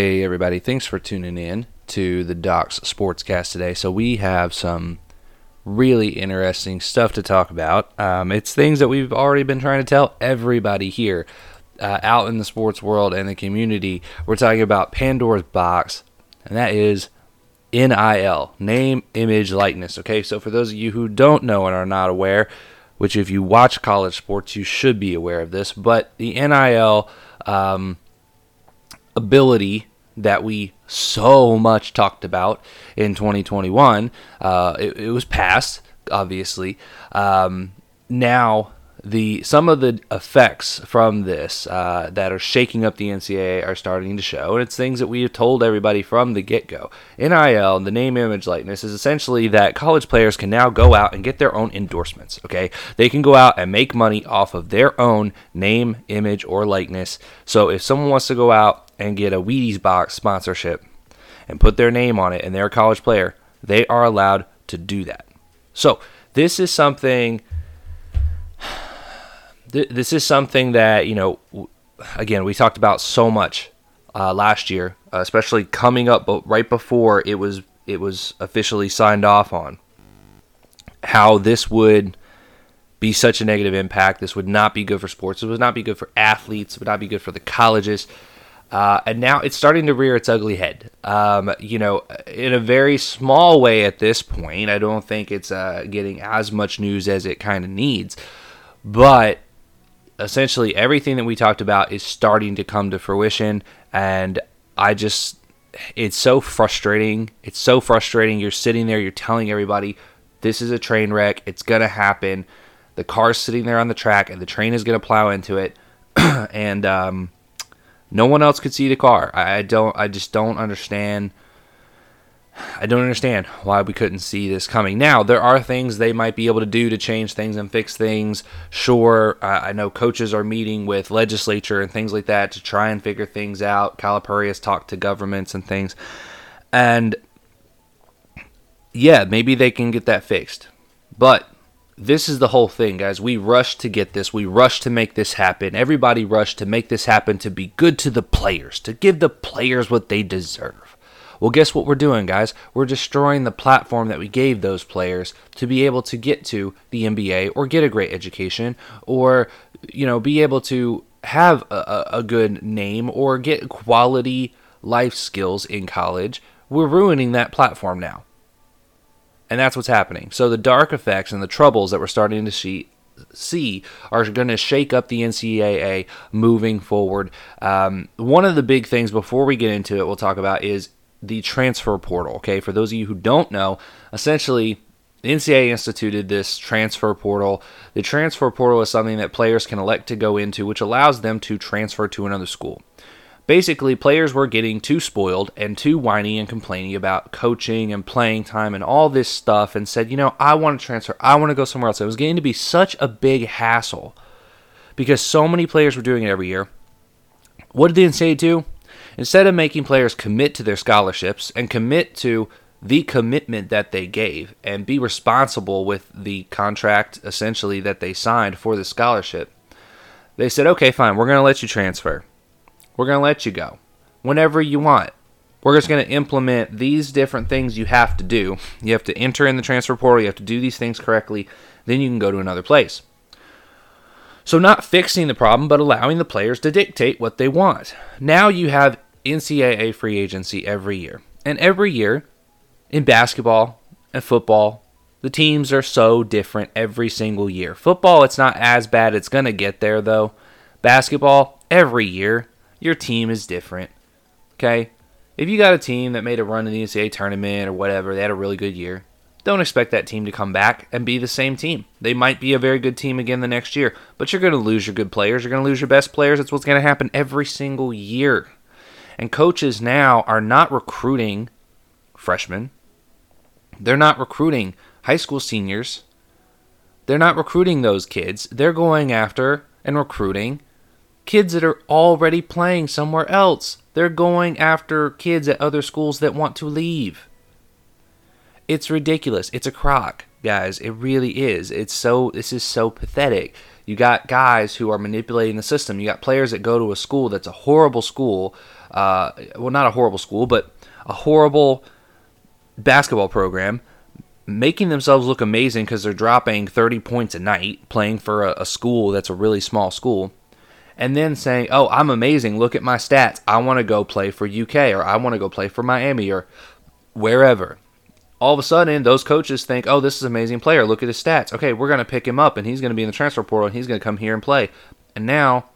Hey, everybody. Thanks for tuning in to the Docs Sportscast today. So, we have some really interesting stuff to talk about. Um, it's things that we've already been trying to tell everybody here uh, out in the sports world and the community. We're talking about Pandora's box, and that is NIL name, image, likeness. Okay, so for those of you who don't know and are not aware, which if you watch college sports, you should be aware of this, but the NIL. Um, ability that we so much talked about in 2021. Uh, it, it, was passed, obviously. Um, now the some of the effects from this uh, that are shaking up the NCAA are starting to show, and it's things that we have told everybody from the get-go. NIL, the name, image, likeness, is essentially that college players can now go out and get their own endorsements. Okay, they can go out and make money off of their own name, image, or likeness. So if someone wants to go out and get a Wheaties box sponsorship and put their name on it and they're a college player, they are allowed to do that. So this is something this is something that you know. Again, we talked about so much uh, last year, uh, especially coming up, but right before it was it was officially signed off on. How this would be such a negative impact. This would not be good for sports. It would not be good for athletes. It would not be good for the colleges. Uh, and now it's starting to rear its ugly head. Um, you know, in a very small way at this point. I don't think it's uh, getting as much news as it kind of needs. But essentially everything that we talked about is starting to come to fruition and i just it's so frustrating it's so frustrating you're sitting there you're telling everybody this is a train wreck it's going to happen the car's sitting there on the track and the train is going to plow into it and um, no one else could see the car I, don't i just don't understand I don't understand why we couldn't see this coming. Now, there are things they might be able to do to change things and fix things. Sure, I know coaches are meeting with legislature and things like that to try and figure things out. Calipari has talked to governments and things. And yeah, maybe they can get that fixed. But this is the whole thing, guys. We rushed to get this. We rushed to make this happen. Everybody rushed to make this happen to be good to the players, to give the players what they deserve. Well, guess what we're doing, guys? We're destroying the platform that we gave those players to be able to get to the NBA or get a great education or, you know, be able to have a, a good name or get quality life skills in college. We're ruining that platform now. And that's what's happening. So the dark effects and the troubles that we're starting to see see are going to shake up the NCAA moving forward. Um, one of the big things before we get into it, we'll talk about is the transfer portal. Okay, for those of you who don't know, essentially, the NCAA instituted this transfer portal. The transfer portal is something that players can elect to go into, which allows them to transfer to another school. Basically, players were getting too spoiled and too whiny and complaining about coaching and playing time and all this stuff and said, you know, I want to transfer. I want to go somewhere else. It was getting to be such a big hassle because so many players were doing it every year. What did the NCAA do? Instead of making players commit to their scholarships and commit to the commitment that they gave and be responsible with the contract essentially that they signed for the scholarship, they said, okay, fine, we're going to let you transfer. We're going to let you go whenever you want. We're just going to implement these different things you have to do. You have to enter in the transfer portal, you have to do these things correctly, then you can go to another place. So, not fixing the problem, but allowing the players to dictate what they want. Now you have NCAA free agency every year. And every year in basketball and football, the teams are so different every single year. Football, it's not as bad. It's going to get there, though. Basketball, every year, your team is different. Okay? If you got a team that made a run in the NCAA tournament or whatever, they had a really good year, don't expect that team to come back and be the same team. They might be a very good team again the next year, but you're going to lose your good players. You're going to lose your best players. That's what's going to happen every single year. And coaches now are not recruiting freshmen. They're not recruiting high school seniors. They're not recruiting those kids. They're going after and recruiting kids that are already playing somewhere else. They're going after kids at other schools that want to leave. It's ridiculous. It's a crock, guys. It really is. It's so this is so pathetic. You got guys who are manipulating the system. You got players that go to a school that's a horrible school. Uh, well, not a horrible school, but a horrible basketball program, making themselves look amazing because they're dropping 30 points a night playing for a, a school that's a really small school and then saying, "Oh, I'm amazing. Look at my stats. I want to go play for UK or I want to go play for Miami or wherever." All of a sudden, those coaches think, "Oh, this is an amazing player. Look at his stats. Okay, we're going to pick him up and he's going to be in the transfer portal and he's going to come here and play." And now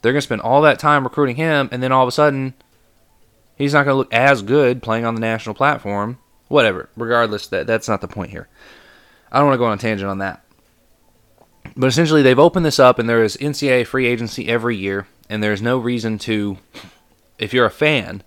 they're going to spend all that time recruiting him and then all of a sudden he's not going to look as good playing on the national platform. Whatever. Regardless, that that's not the point here. I don't want to go on a tangent on that. But essentially, they've opened this up, and there is NCAA free agency every year, and there's no reason to, if you're a fan,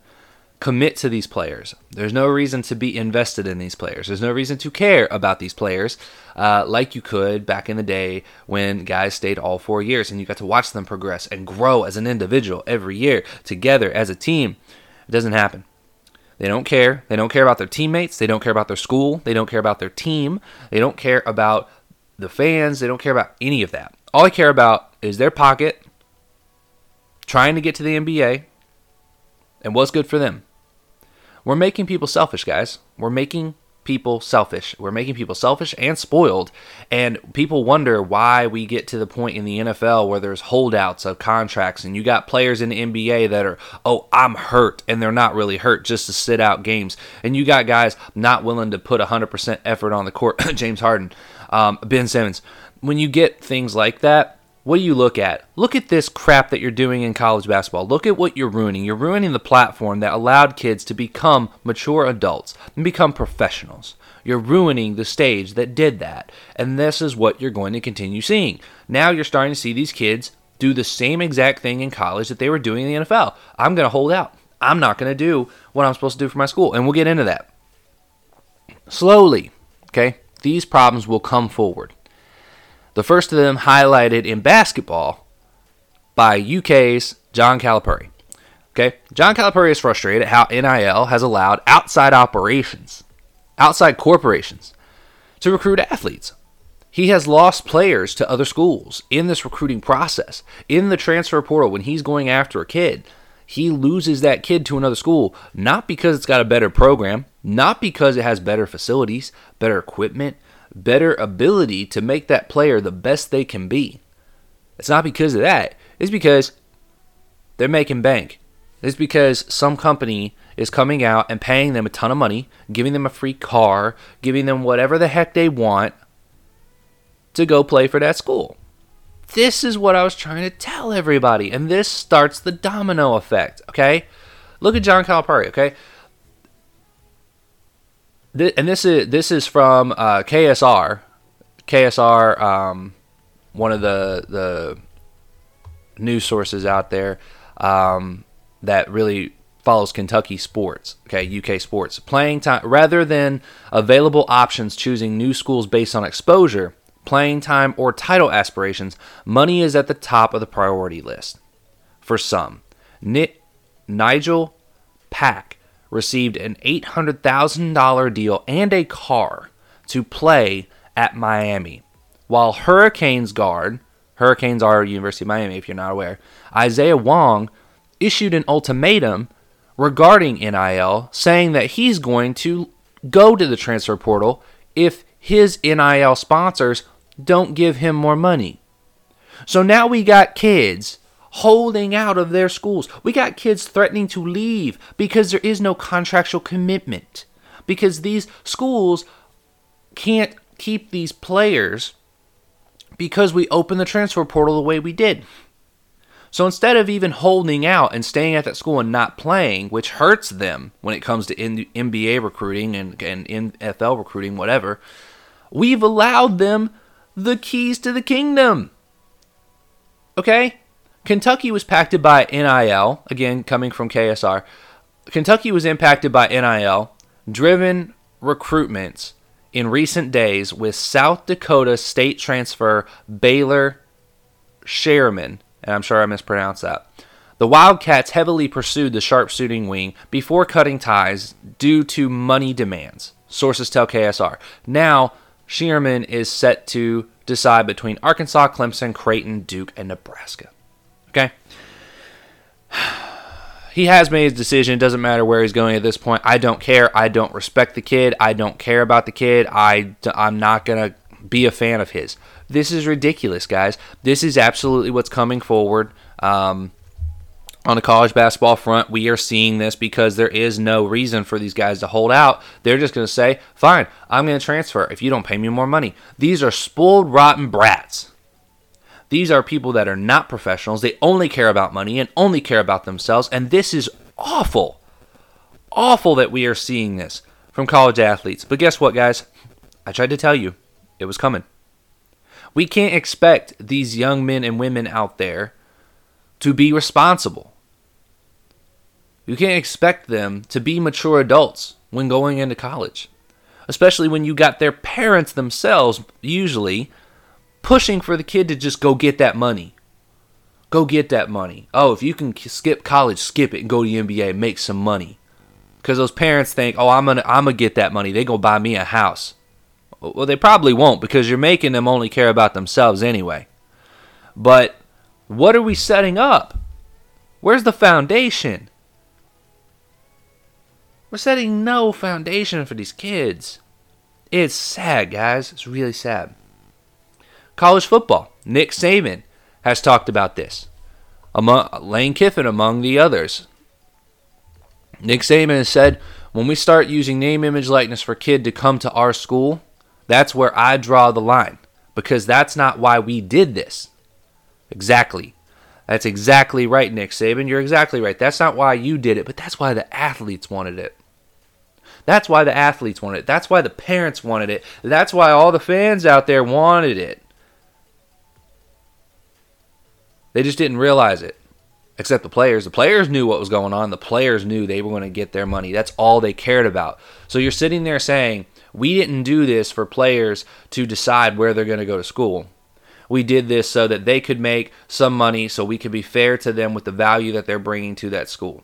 commit to these players. There's no reason to be invested in these players. There's no reason to care about these players uh, like you could back in the day when guys stayed all four years and you got to watch them progress and grow as an individual every year together as a team. It doesn't happen. They don't care. They don't care about their teammates. They don't care about their school. They don't care about their team. They don't care about the fans, they don't care about any of that. All they care about is their pocket, trying to get to the NBA, and what's good for them. We're making people selfish, guys. We're making people selfish. We're making people selfish and spoiled. And people wonder why we get to the point in the NFL where there's holdouts of contracts and you got players in the NBA that are, oh, I'm hurt. And they're not really hurt just to sit out games. And you got guys not willing to put 100% effort on the court. James Harden um, Ben Simmons. When you get things like that, what do you look at? Look at this crap that you're doing in college basketball. Look at what you're ruining. You're ruining the platform that allowed kids to become mature adults and become professionals. You're ruining the stage that did that. And this is what you're going to continue seeing. Now you're starting to see these kids do the same exact thing in college that they were doing in the NFL. I'm going to hold out. I'm not going to do what I'm supposed to do for my school. And we'll get into that. Slowly, okay? These problems will come forward. The first of them highlighted in basketball by UK's John Calipari. Okay, John Calipari is frustrated at how NIL has allowed outside operations, outside corporations, to recruit athletes. He has lost players to other schools in this recruiting process, in the transfer portal when he's going after a kid. He loses that kid to another school, not because it's got a better program, not because it has better facilities, better equipment, better ability to make that player the best they can be. It's not because of that. It's because they're making bank. It's because some company is coming out and paying them a ton of money, giving them a free car, giving them whatever the heck they want to go play for that school. This is what I was trying to tell everybody. And this starts the domino effect, okay? Look at John Calipari, okay? and this is this is from uh, KSR. KSR, um, one of the the news sources out there um, that really follows Kentucky sports. Okay, UK sports playing time rather than available options. Choosing new schools based on exposure, playing time, or title aspirations. Money is at the top of the priority list for some. Nick, Nijel Pack received an $800,000 deal and a car to play at Miami. While Hurricanes guard, Hurricanes are University of Miami if you're not aware, Isaiah Wong issued an ultimatum regarding NIL saying that he's going to go to the transfer portal if his NIL sponsors don't give him more money. So now we got kids holding out of their schools. We got kids threatening to leave because there is no contractual commitment. Because these schools can't keep these players because we opened the transfer portal the way we did. So instead of even holding out and staying at that school and not playing, which hurts them when it comes to NBA recruiting and, and NFL recruiting, whatever, we've allowed them the keys to the kingdom. Okay? Kentucky was impacted by NIL, again, coming from KSR. Kentucky was impacted by NIL driven recruitments in recent days with South Dakota state transfer Baylor Sherman, and I'm sure I mispronounced that. The Wildcats heavily pursued the sharpshooting wing before cutting ties due to money demands. Sources tell KSR. Now, Scheierman is set to decide between Arkansas, Clemson, Creighton, Duke, and Nebraska. Okay? He has made his decision. It doesn't matter where he's going at this point. I don't care. I don't respect the kid. I don't care about the kid. I, I'm not going to be a fan of his. This is ridiculous, guys. This is absolutely what's coming forward. Um, on the college basketball front, we are seeing this because there is no reason for these guys to hold out. They're just going to say, fine, I'm going to transfer if you don't pay me more money. These are spoiled, rotten brats. These are people that are not professionals. They only care about money and only care about themselves. And this is awful. Awful that we are seeing this from college athletes. But guess what, guys? I tried to tell you, it was coming. We can't expect these young men and women out there to be responsible. You can't expect them to be mature adults when going into college, especially when you got their parents themselves, usually, pushing for the kid to just go get that money. Go get that money. Oh, if you can skip college, skip it and go to the NBA, make some money. Because those parents think, oh, I'm gonna, I'm gonna get that money. They gonna buy me a house. Well, they probably won't because you're making them only care about themselves anyway. But what are we setting up? Where's the foundation? We're setting no foundation for these kids. It's sad, guys. It's really sad. College football. Nick Saban has talked about this. Among Lane Kiffin, among the others. Nick Saban has said, when we start using name, image, likeness for kid to come to our school, that's where I draw the line because that's not why we did this. Exactly. That's exactly right, Nick Saban. You're exactly right. That's not why you did it, but that's why the athletes wanted it. That's why the athletes wanted it. That's why the parents wanted it. That's why all the fans out there wanted it. They just didn't realize it. Except the players. The players knew what was going on. The players knew they were going to get their money. That's all they cared about. So you're sitting there saying, we didn't do this for players to decide where they're going to go to school. We did this so that they could make some money so we could be fair to them with the value that they're bringing to that school.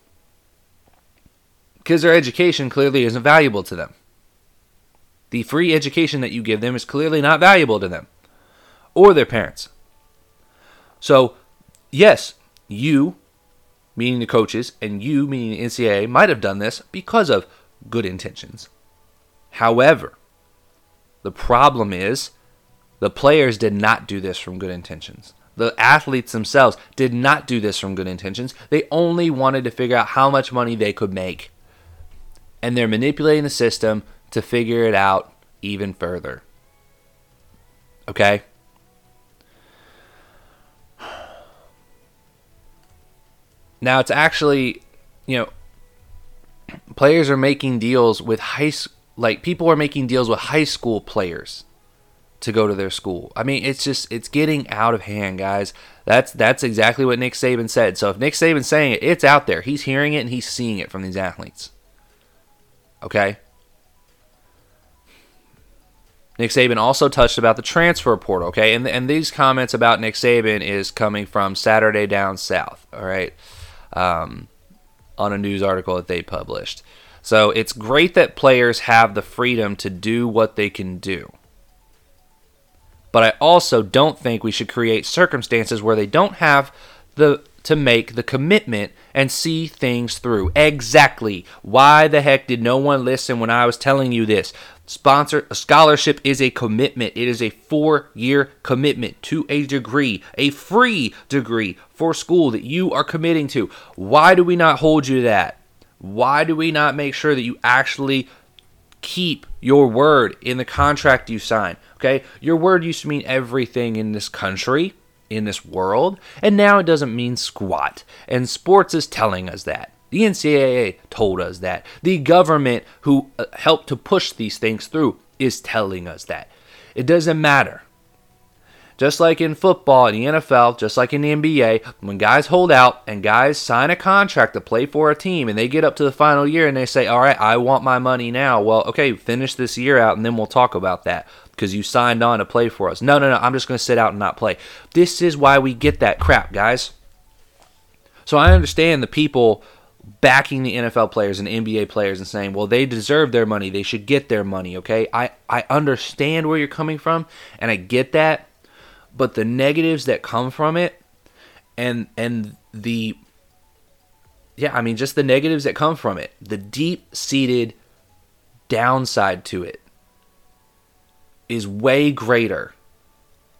Because their education clearly isn't valuable to them. The free education that you give them is clearly not valuable to them or their parents. So, yes, you, meaning the coaches, and you, meaning the NCAA, might have done this because of good intentions. However, the problem is the players did not do this from good intentions. The athletes themselves did not do this from good intentions. They only wanted to figure out how much money they could make. And they're manipulating the system to figure it out even further. Okay? Now it's actually, you know, players are making deals with high like people are making deals with high school players to go to their school. I mean, it's just it's getting out of hand, guys. That's that's exactly what Nick Saban said. So if Nick Saban's saying it, it's out there. He's hearing it and he's seeing it from these athletes. Okay? Nick Saban also touched about the transfer portal, okay? And and these comments about Nick Saban is coming from Saturday Down South, all right? um, on a news article that they published. So it's great that players have the freedom to do what they can do. But I also don't think we should create circumstances where they don't have the to make the commitment and see things through. Exactly. Why the heck did no one listen when I was telling you this? Sponsor a scholarship is a commitment. It is a four year commitment to a degree, a free degree for school that you are committing to. Why do we not hold you to that? Why do we not make sure that you actually keep your word in the contract you sign? Okay, your word used to mean everything in this country, in this world, and now it doesn't mean squat. And sports is telling us that. The NCAA told us that. The government who uh, helped to push these things through is telling us that. It doesn't matter. Just like in football in the NFL, just like in the NBA, when guys hold out and guys sign a contract to play for a team and they get up to the final year and they say, All right, I want my money now. Well, okay, finish this year out and then we'll talk about that because you signed on to play for us. No, no, no, I'm just going to sit out and not play. This is why we get that crap, guys. So I understand the people backing the NFL players and NBA players and saying, well, they deserve their money. They should get their money, okay? I, I understand where you're coming from and I get that, but the negatives that come from it and and the yeah, I mean just the negatives that come from it, the deep-seated downside to it is way greater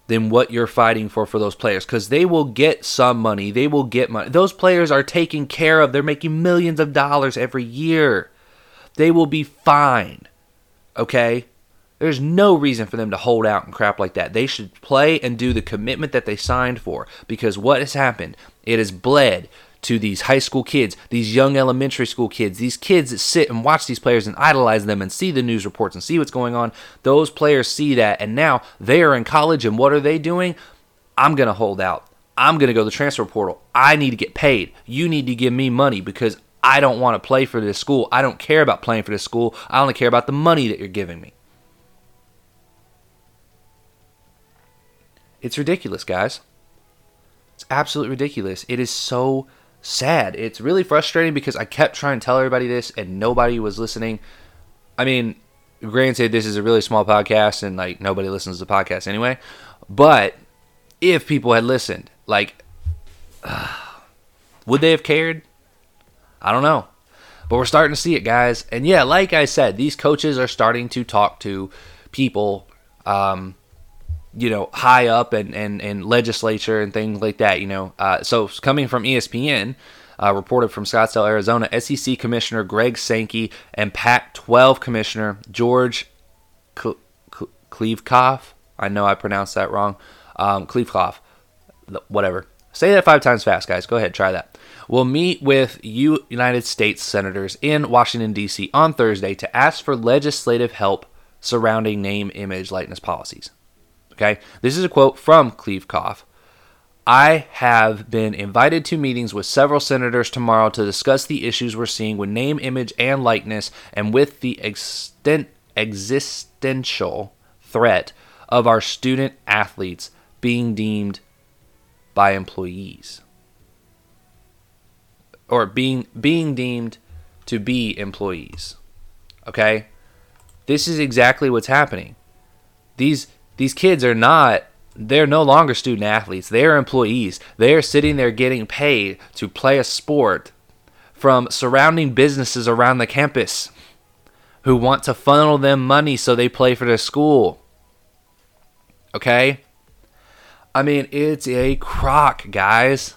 than what you're fighting for for those players because they will get some money. They will get money. Those players are taken care of. They're making millions of dollars every year. They will be fine. Okay? There's no reason for them to hold out and crap like that. They should play and do the commitment that they signed for because what has happened, it has bled to these high school kids, these young elementary school kids, these kids that sit and watch these players and idolize them and see the news reports and see what's going on. Those players see that, and now they are in college, and what are they doing? I'm going to hold out. I'm going to go to the transfer portal. I need to get paid. You need to give me money because I don't want to play for this school. I don't care about playing for this school. I only care about the money that you're giving me. It's ridiculous, guys. It's absolutely ridiculous. It is so sad. It's really frustrating because I kept trying to tell everybody this and nobody was listening. I mean, granted, this is a really small podcast and like nobody listens to the podcast anyway. But if people had listened, like, uh, would they have cared? I don't know. But we're starting to see it, guys. And yeah, like I said, these coaches are starting to talk to people, um, you know, high up and, and, and legislature and things like that, you know. Uh, so coming from ESPN, uh, reported from Scottsdale, Arizona, SEC Commissioner Greg Sankey and Pac 12 Commissioner George Kliavkoff. I know I pronounced that wrong. Um, Kliavkoff, whatever. Say that five times fast, guys. Go ahead, try that. We'll meet with you United States senators in Washington, D.C. on Thursday to ask for legislative help surrounding name, image, likeness policies. Okay, this is a quote from Kliavkoff. I have been invited to meetings with several senators tomorrow to discuss the issues we're seeing with name, image, and likeness, and with the extent, existential threat of our student athletes being deemed by employees or being being deemed to be employees. Okay? This is exactly what's happening. These these kids are not they're no longer student athletes. They're employees. They're sitting there getting paid to play a sport from surrounding businesses around the campus who want to funnel them money so they play for their school. Okay? I mean, it's a crock, guys.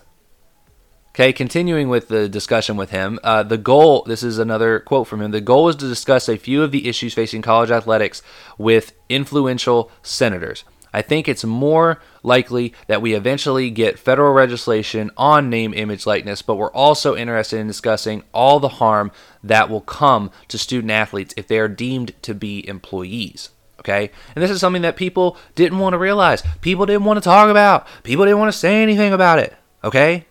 Okay, continuing with the discussion with him, uh, the goal, this is another quote from him the goal is to discuss a few of the issues facing college athletics with influential senators. I think it's more likely that we eventually get federal legislation on name, image, likeness, but we're also interested in discussing all the harm that will come to student athletes if they are deemed to be employees. Okay? And this is something that people didn't want to realize. People didn't want to talk about. People didn't want to say anything about it. Okay?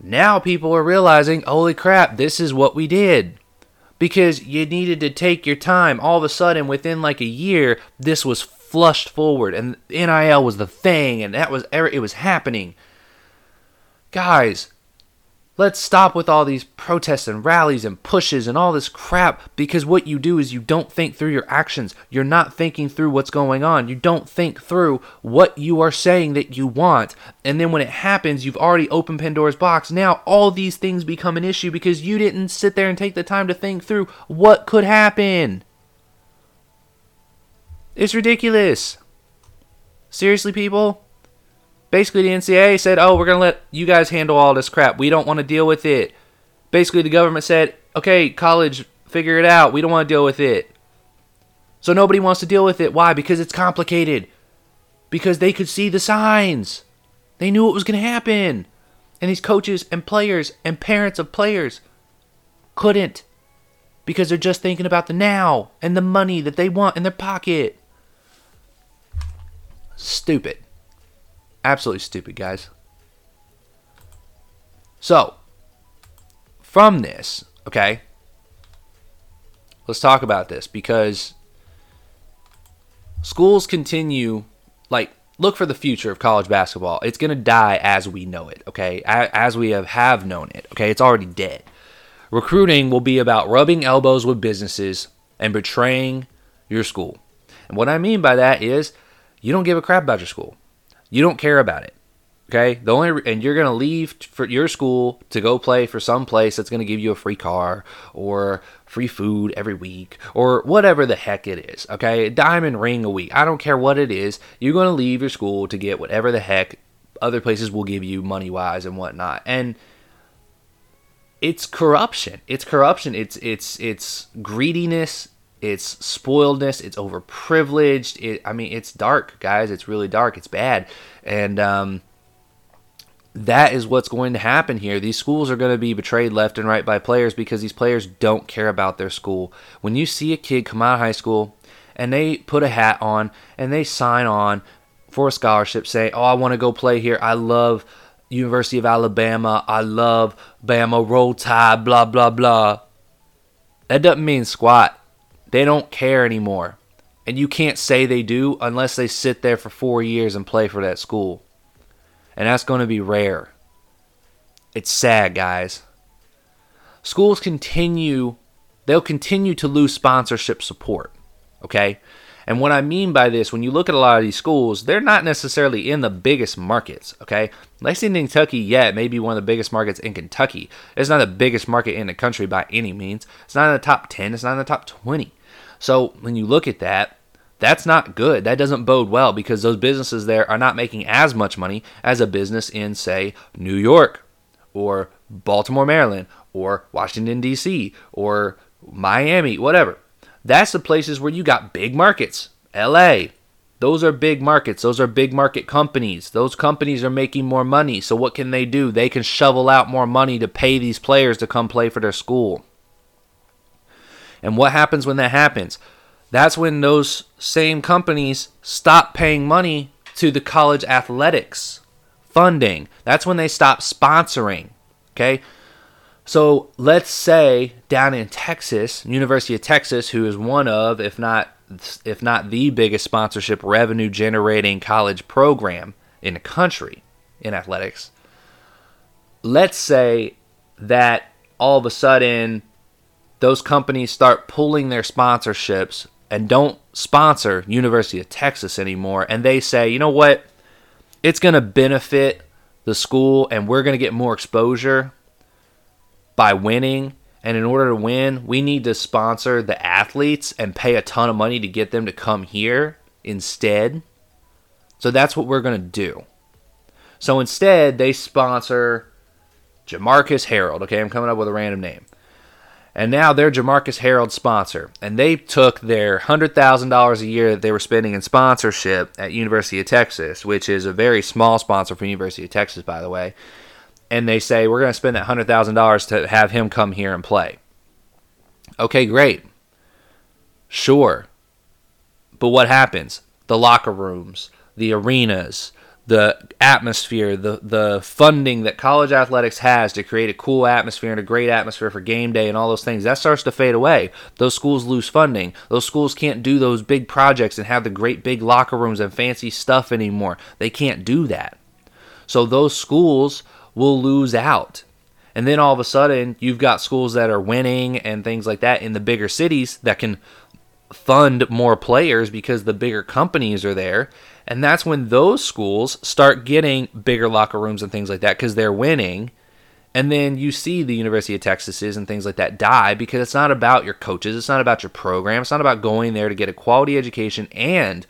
Now people are realizing, holy crap, this is what we did. Because you needed to take your time. All of a sudden, within like a year, this was flushed forward, and NIL was the thing, and that was er, it was happening. Guys, Let's stop with all these protests and rallies and pushes and all this crap because what you do is you don't think through your actions. You're not thinking through what's going on. You don't think through what you are saying that you want. And then when it happens, you've already opened Pandora's box. Now all these things become an issue because you didn't sit there and take the time to think through what could happen. It's ridiculous. Seriously, people? Basically, the NCAA said, oh, we're going to let you guys handle all this crap. We don't want to deal with it. Basically, the government said, okay, college, figure it out. We don't want to deal with it. So nobody wants to deal with it. Why? Because it's complicated. Because they could see the signs. They knew it was going to happen. And these coaches and players and parents of players couldn't. Because they're just thinking about the now and the money that they want in their pocket. Stupid. Absolutely stupid, guys. So, from this, okay, let's talk about this because schools continue, like, look for the future of college basketball. It's going to die as we know it, okay, as we have, have known it, okay, it's already dead. Recruiting will be about rubbing elbows with businesses and betraying your school. And what I mean by that is you don't give a crap about your school. You don't care about it. Okay? The only and you're going to leave for your school to go play for some place that's going to give you a free car or free food every week or whatever the heck it is. Okay? A diamond ring a week. I don't care what it is. You're going to leave your school to get whatever the heck other places will give you money wise and whatnot. And it's corruption. It's corruption. It's it's it's greediness. It's spoiledness. It's overprivileged. It, I mean, it's dark, guys. It's really dark. It's bad, and um, that is what's going to happen here. These schools are going to be betrayed left and right by players because these players don't care about their school. When you see a kid come out of high school and they put a hat on and they sign on for a scholarship, say, "Oh, I want to go play here. I love." University of Alabama. I love Bama Roll Tide, blah, blah, blah. That doesn't mean squat. They don't care anymore. And you can't say they do unless they sit there for four years and play for that school. And that's going to be rare. It's sad, guys. Schools continue, they'll continue to lose sponsorship support. Okay? And what I mean by this, when you look at a lot of these schools, they're not necessarily in the biggest markets. Okay, Lexington, Kentucky, yeah, may be one of the biggest markets in Kentucky. It's not the biggest market in the country by any means. It's not in the top 10. It's not in the top 20. So when you look at that, that's not good. That doesn't bode well because those businesses there are not making as much money as a business in, say, New York or Baltimore, Maryland, or Washington, D.C., or Miami, whatever. That's the places where you got big markets. LA, those are big markets. Those are big market companies. Those companies are making more money. So what can they do? They can shovel out more money to pay these players to come play for their school. And what happens when that happens? That's when those same companies stop paying money to the college athletics funding. That's when they stop sponsoring. Okay? So let's say down in Texas, University of Texas, who is one of, if not if not the biggest sponsorship revenue generating college program in the country in athletics. Let's say that all of a sudden those companies start pulling their sponsorships and don't sponsor University of Texas anymore and they say, "You know what? It's going to benefit the school and we're going to get more exposure by winning. And in order to win, we need to sponsor the athletes and pay a ton of money to get them to come here instead. So that's what we're going to do. So instead, they sponsor Jamarcus Harold. Okay, I'm coming up with a random name. And now they're Jamarcus Harold sponsor. And they took their $100,000 a year that they were spending in sponsorship at University of Texas, which is a very small sponsor for University of Texas, by the way, and they say we're going to spend that hundred thousand dollars to have him come here and play. Okay, great. Sure. But what happens? The locker rooms, the arenas, the atmosphere, the the funding that college athletics has to create a cool atmosphere and a great atmosphere for game day and all those things, that starts to fade away. Those schools lose funding. Those schools can't do those big projects and have the great big locker rooms and fancy stuff anymore. They can't do that. So those schools will lose out. And then all of a sudden, you've got schools that are winning and things like that in the bigger cities that can fund more players because the bigger companies are there. And that's when those schools start getting bigger locker rooms and things like that because they're winning. And then you see the University of Texas's and things like that die because it's not about your coaches, it's not about your program, it's not about going there to get a quality education and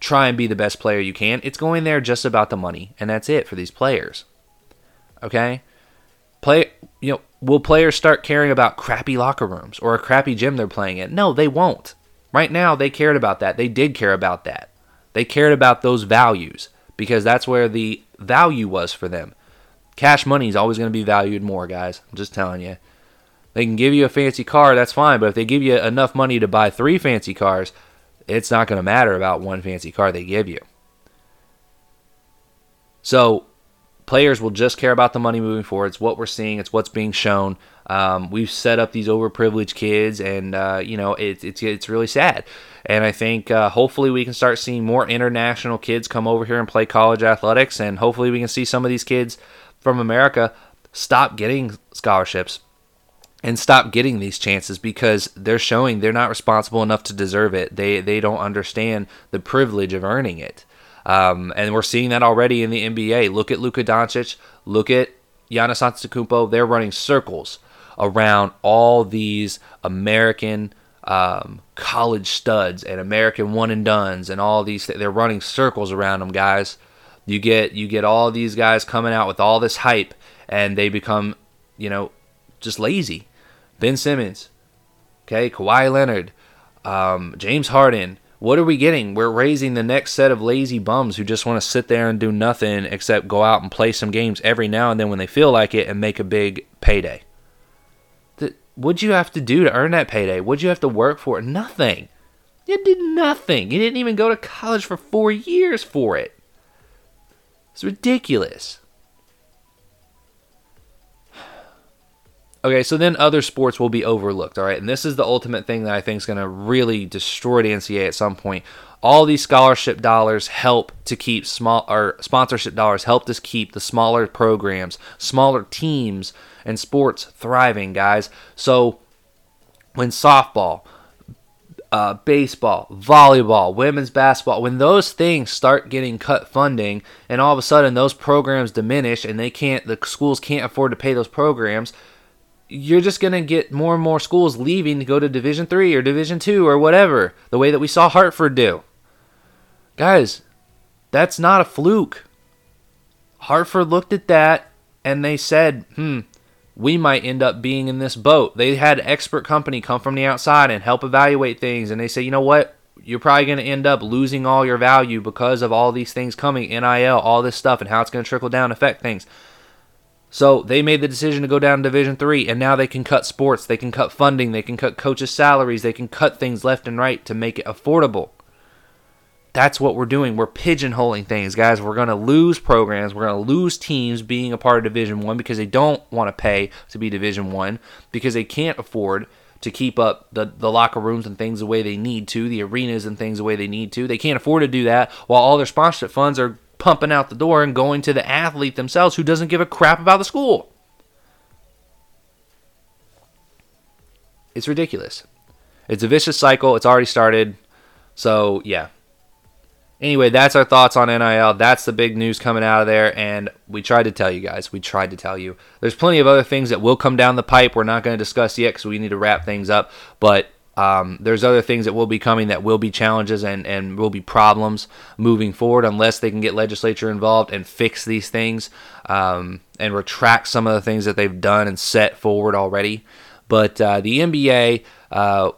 try and be the best player you can. It's going there just about the money, and that's it for these players. Okay? Play you know, will players start caring about crappy locker rooms or a crappy gym they're playing in? No, they won't. Right now they cared about that. They did care about that. They cared about those values because that's where the value was for them. Cash money is always going to be valued more, guys. I'm just telling you. They can give you a fancy car, that's fine, but if they give you enough money to buy three fancy cars, it's not going to matter about one fancy car they give you. So, players will just care about the money moving forward. It's what we're seeing. It's what's being shown. Um, we've set up these overprivileged kids, and uh, you know it, it's it's really sad. And I think uh, hopefully we can start seeing more international kids come over here and play college athletics, and hopefully we can see some of these kids from America stop getting scholarships and stop getting these chances because they're showing they're not responsible enough to deserve it. They they don't understand the privilege of earning it. Um, and we're seeing that already in the NBA. Look at Luka Doncic. Look at Giannis Antetokounmpo. They're running circles around all these American um, college studs and American one and dones and all these. They're running circles around them, guys. You get you get all these guys coming out with all this hype, and they become, you know, just lazy. Ben Simmons, okay, Kawhi Leonard, um, James Harden. What are we getting? We're raising the next set of lazy bums who just want to sit there and do nothing except go out and play some games every now and then when they feel like it and make a big payday. What'd you have to do to earn that payday? What'd you have to work for? Nothing. You did nothing. You didn't even go to college for four years for it. It's ridiculous. Okay, so then other sports will be overlooked, all right? And this is the ultimate thing that I think is going to really destroy the NCAA at some point. All these scholarship dollars help to keep small or sponsorship dollars help us keep the smaller programs, smaller teams and sports thriving, guys. So when softball, uh, baseball, volleyball, women's basketball, when those things start getting cut funding and all of a sudden those programs diminish and they can't, the schools can't afford to pay those programs, you're just going to get more and more schools leaving to go to division 3 or division 2 or whatever the way that we saw hartford do guys that's not a fluke. Hartford looked at that and they said hmm we might end up being in this boat. They had expert company come from the outside and help evaluate things and they say you know what? You're probably going to end up losing all your value because of all these things coming nil all this stuff and how it's going to trickle down affect things. So they made the decision to go down to Division Three, and now they can cut sports, they can cut funding, they can cut coaches' salaries, they can cut things left and right to make it affordable. That's what we're doing. We're pigeonholing things, guys. We're going to lose programs. We're going to lose teams being a part of Division One because they don't want to pay to be Division One because they can't afford to keep up the, the locker rooms and things the way they need to, the arenas and things the way they need to. They can't afford to do that while all their sponsorship funds are pumping out the door and going to the athlete themselves who doesn't give a crap about the school. It's ridiculous. It's a vicious cycle. It's already started. So, yeah. Anyway, that's our thoughts on NIL. That's the big news coming out of there. And we tried to tell you guys. We tried to tell you. There's plenty of other things that will come down the pipe. We're not going to discuss yet because we need to wrap things up. But um, there's other things that will be coming that will be challenges and, and will be problems moving forward unless they can get legislature involved and fix these things um, and retract some of the things that they've done and set forward already. But uh, the NBA, uh,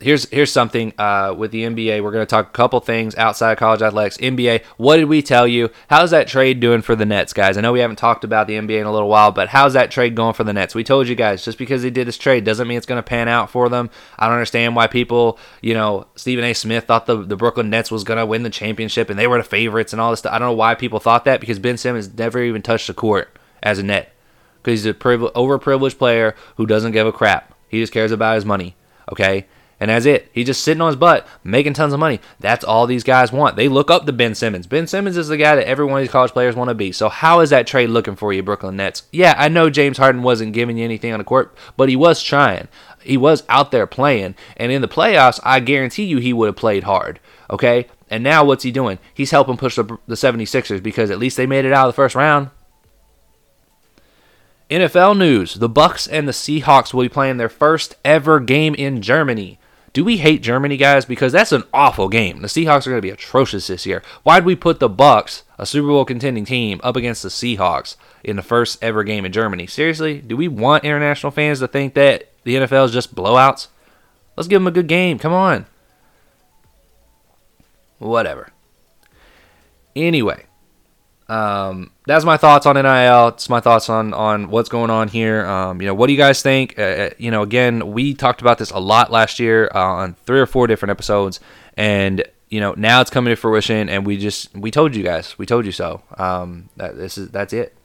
here's here's something uh, with the NBA. We're going to talk a couple things outside of college athletics. NBA, what did we tell you? How's that trade doing for the Nets, guys? I know we haven't talked about the NBA in a little while, but how's that trade going for the Nets? We told you guys just because they did this trade doesn't mean it's going to pan out for them. I don't understand why people, you know, Stephen A. Smith thought the, the Brooklyn Nets was going to win the championship and they were the favorites and all this stuff. I don't know why people thought that because Ben Simmons never even touched the court as a net because he's a privilege, overprivileged player who doesn't give a crap. He just cares about his money. Okay, and that's it. He's just sitting on his butt, making tons of money. That's all these guys want. They look up to Ben Simmons. Ben Simmons is the guy that every one of these college players want to be. So how is that trade looking for you, Brooklyn Nets? Yeah, I know James Harden wasn't giving you anything on the court, but he was trying. He was out there playing. And in the playoffs, I guarantee you he would have played hard. Okay? And now what's he doing? He's helping push the, the 76ers because at least they made it out of the first round. NFL news: The Bucs and the Seahawks will be playing their first ever game in Germany. Do we hate Germany, guys? Because that's an awful game. The Seahawks are going to be atrocious this year. Why'd we put the Bucs, a Super Bowl contending team, up against the Seahawks in the first ever game in Germany? Seriously, do we want international fans to think that the NFL is just blowouts? Let's give them a good game. Come on. Whatever. Anyway, um, that's my thoughts on NIL. It's my thoughts on on what's going on here. Um, you know, what do you guys think? Uh, uh, you know, again, we talked about this a lot last year uh, on three or four different episodes, and you know, now it's coming to fruition, and we just we told you guys, we told you so. Um, that this is that's it.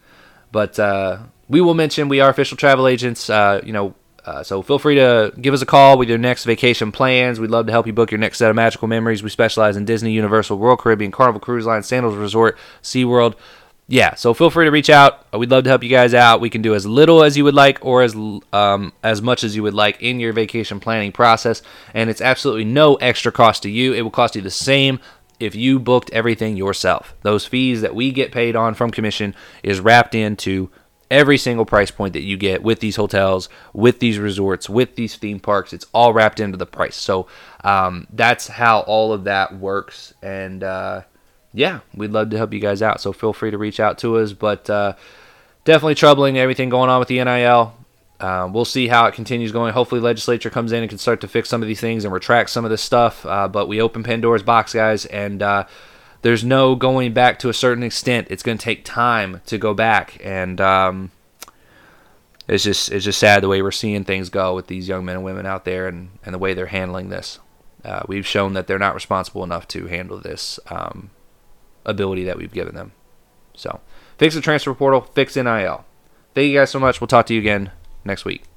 But uh, we will mention we are official travel agents. Uh, you know, uh, so feel free to give us a call with your next vacation plans. We'd love to help you book your next set of magical memories. We specialize in Disney, Universal, Royal Caribbean, Carnival Cruise Line, Sandals Resort, SeaWorld. yeah, so feel free to reach out. We'd love to help you guys out. We can do as little as you would like or as um, as much as you would like in your vacation planning process, and it's absolutely no extra cost to you. It will cost you the same if you booked everything yourself. Those fees that we get paid on from commission is wrapped into every single price point that you get with these hotels, with these resorts, with these theme parks. It's all wrapped into the price. So um, that's how all of that works, and. Uh, yeah, we'd love to help you guys out. So feel free to reach out to us. But uh, definitely troubling everything going on with the NIL. Uh, we'll see how it continues going. Hopefully, legislature comes in and can start to fix some of these things and retract some of this stuff. Uh, but we open Pandora's box, guys, and uh, there's no going back to a certain extent. It's going to take time to go back, and um, it's just it's just sad the way we're seeing things go with these young men and women out there, and, and the way they're handling this. Uh, we've shown that they're not responsible enough to handle this. Um, ability that we've given them. So, fix the transfer portal, fix NIL. Thank you guys so much. We'll talk to you again next week.